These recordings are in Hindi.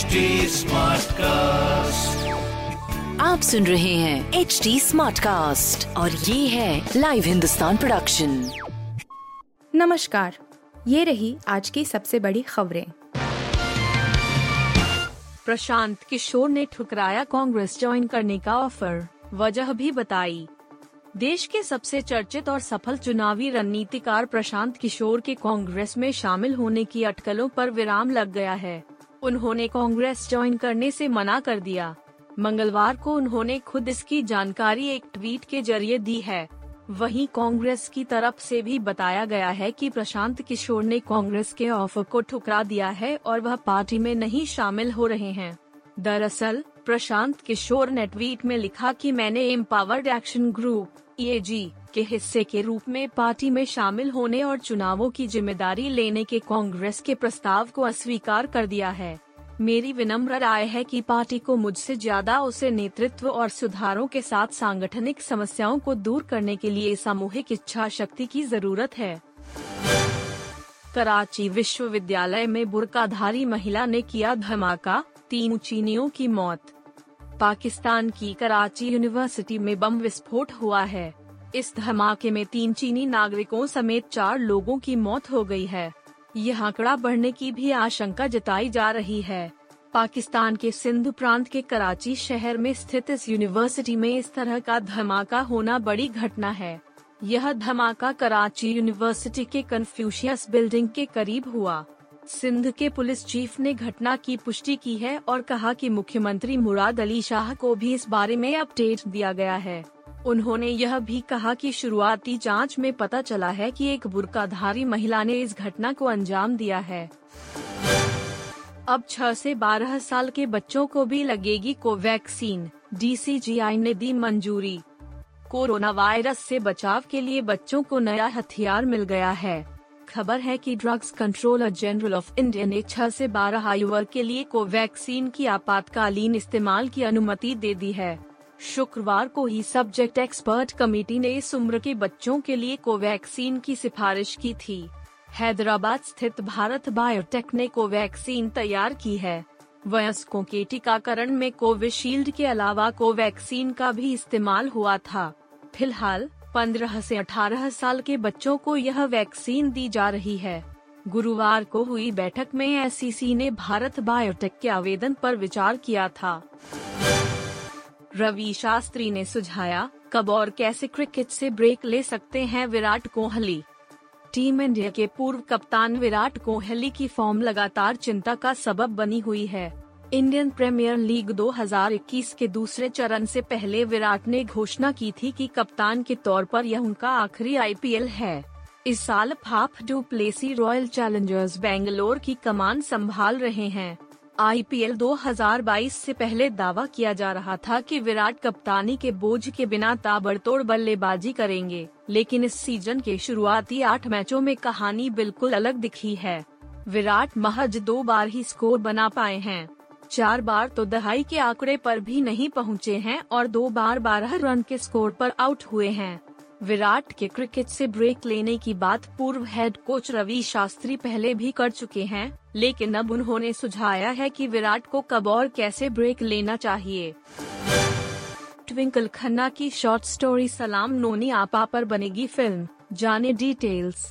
HD Smartcast. आप सुन रहे हैं एच डी स्मार्ट कास्ट और ये है लाइव हिंदुस्तान प्रोडक्शन नमस्कार ये रही आज की सबसे बड़ी खबरें। प्रशांत किशोर ने ठुकराया कांग्रेस ज्वाइन करने का ऑफ़र वजह भी बताई। देश के सबसे चर्चित और सफल चुनावी रणनीतिकार प्रशांत किशोर के कांग्रेस में शामिल होने की अटकलों पर विराम लग गया है। उन्होंने कांग्रेस ज्वाइन करने से मना कर दिया। मंगलवार को उन्होंने खुद इसकी जानकारी एक ट्वीट के ज़रिए दी है। वहीं कांग्रेस की तरफ़ से भी बताया गया है कि प्रशांत किशोर ने कांग्रेस के ऑफ़र को ठुकरा दिया है और वह पार्टी में नहीं शामिल हो रहे हैं। दरअसल, प्रशांत किशोर ने ट्वीट में लिखा कि मैंने एम्पावर्ड एक्शन ग्रुप ई के हिस्से के रूप में पार्टी में शामिल होने और चुनावों की ज़िम्मेदारी लेने के कांग्रेस के प्रस्ताव को अस्वीकार कर दिया है। मेरी विनम्र राय है कि पार्टी को मुझसे ज़्यादा उसे नेतृत्व और सुधारों के साथ सांगठनिक समस्याओं को दूर करने के लिए सामूहिक इच्छा शक्ति की ज़रूरत है। कराची विश्वविद्यालय में बुरकाधारी महिला ने किया धमाका, तीन चीनियों की मौत। पाकिस्तान की कराची यूनिवर्सिटी में बम विस्फोट हुआ है। इस धमाके में तीन चीनी नागरिकों समेत चार लोगों की मौत हो गई है। यह आंकड़ा बढ़ने की भी आशंका जताई जा रही है। पाकिस्तान के सिंध प्रांत के कराची शहर में स्थित इस यूनिवर्सिटी में इस तरह का धमाका होना बड़ी घटना है। यह धमाका कराची यूनिवर्सिटी के कन्फ्यूशियस बिल्डिंग के करीब हुआ। सिंध के पुलिस चीफ ने घटना की पुष्टि की है और कहा कि मुख्यमंत्री मुराद अली शाह को भी इस बारे में अपडेट दिया गया है। उन्होंने यह भी कहा कि शुरुआती जाँच में पता चला है कि एक बुरकाधारी महिला ने इस घटना को अंजाम दिया है। अब 6 से 12 साल के बच्चों को भी लगेगी कोवैक्सीन, डीसीजीआई ने दी मंजूरी। कोरोना वायरस से बचाव के लिए बच्चों को नया हथियार मिल गया है। खबर है कि drugs controller general of India ने छह से बारह आयु वर्ग के लिए कोवैक्सीन की आपातकालीन इस्तेमाल की अनुमति दे दी है। शुक्रवार को ही सब्जेक्ट एक्सपर्ट कमेटी ने इस उम्र के बच्चों के लिए कोवैक्सीन की सिफारिश की थी। हैदराबाद स्थित भारत बायोटेक ने कोवैक्सीन तैयार की है। वयस्कों के टीकाकरण में कोविशील्ड के अलावा कोवैक्सीन का भी इस्तेमाल हुआ था। फ़िलहाल 15 से 18 साल के बच्चों को यह वैक्सीन दी जा रही है। गुरुवार को हुई बैठक में एससीसी ने भारत बायोटेक के आवेदन पर विचार किया था। रवि शास्त्री ने सुझाया, कब और कैसे क्रिकेट से ब्रेक ले सकते हैं विराट कोहली? टीम इंडिया के पूर्व कप्तान विराट कोहली की फॉर्म लगातार चिंता का सबब बनी हुई है। इंडियन प्रीमियर लीग 2021 के दूसरे चरण से पहले विराट ने घोषणा की थी कि कप्तान के तौर पर यह उनका आखिरी आईपीएल है। इस साल Faf du Plessis Royal Challengers Bangalore की कमान संभाल रहे हैं। आईपीएल 2022 से पहले दावा किया जा रहा था कि विराट कप्तानी के बोझ के बिना ताबड़तोड़ बल्लेबाजी करेंगे, लेकिन इस सीज़न के शुरुआती आठ मैचों में कहानी बिल्कुल अलग दिखी है। विराट महज दो बार ही स्कोर बना पाए हैं। चार बार तो दहाई के आंकड़े पर भी नहीं पहुँचे हैं और दो बार बारह रन के स्कोर पर आउट हुए हैं। विराट के क्रिकेट से ब्रेक लेने की बात पूर्व हेड कोच रवि शास्त्री पहले भी कर चुके हैं, लेकिन अब उन्होंने सुझाया है कि विराट को कब और कैसे ब्रेक लेना चाहिए। ट्विंकल खन्ना की शॉर्ट स्टोरी सलाम नोनी आपा पर बनेगी फ़िल्म जाने डिटेल्स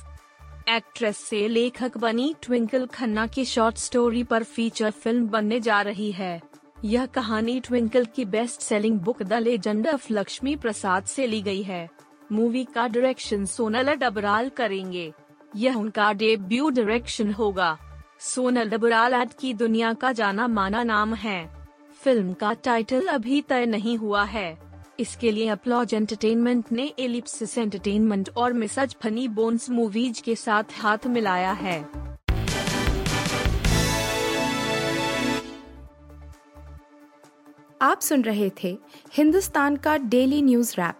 एक्ट्रेस से लेखक बनी ट्विंकल खन्ना की शॉर्ट स्टोरी पर फीचर फ़िल्म बनने जा रही है। यह कहानी ट्विंकल की best selling book the legend of Lakshmi Prasad से ली गई है। मूवी का डायरेक्शन सोनल डबराल करेंगे। यह उनका डेब्यू डायरेक्शन होगा। सोनल डबराल आज की दुनिया का जाना माना नाम है। फ़िल्म का टाइटल अभी तय नहीं हुआ है। इसके लिए अपलॉज एंटरटेनमेंट ने एलिप्सिस एंटरटेनमेंट और मिसज फनी बोन्स मूवीज़ के साथ हाथ मिलाया है। आप सुन रहे थे हिंदुस्तान का डेली न्यूज़ रैप।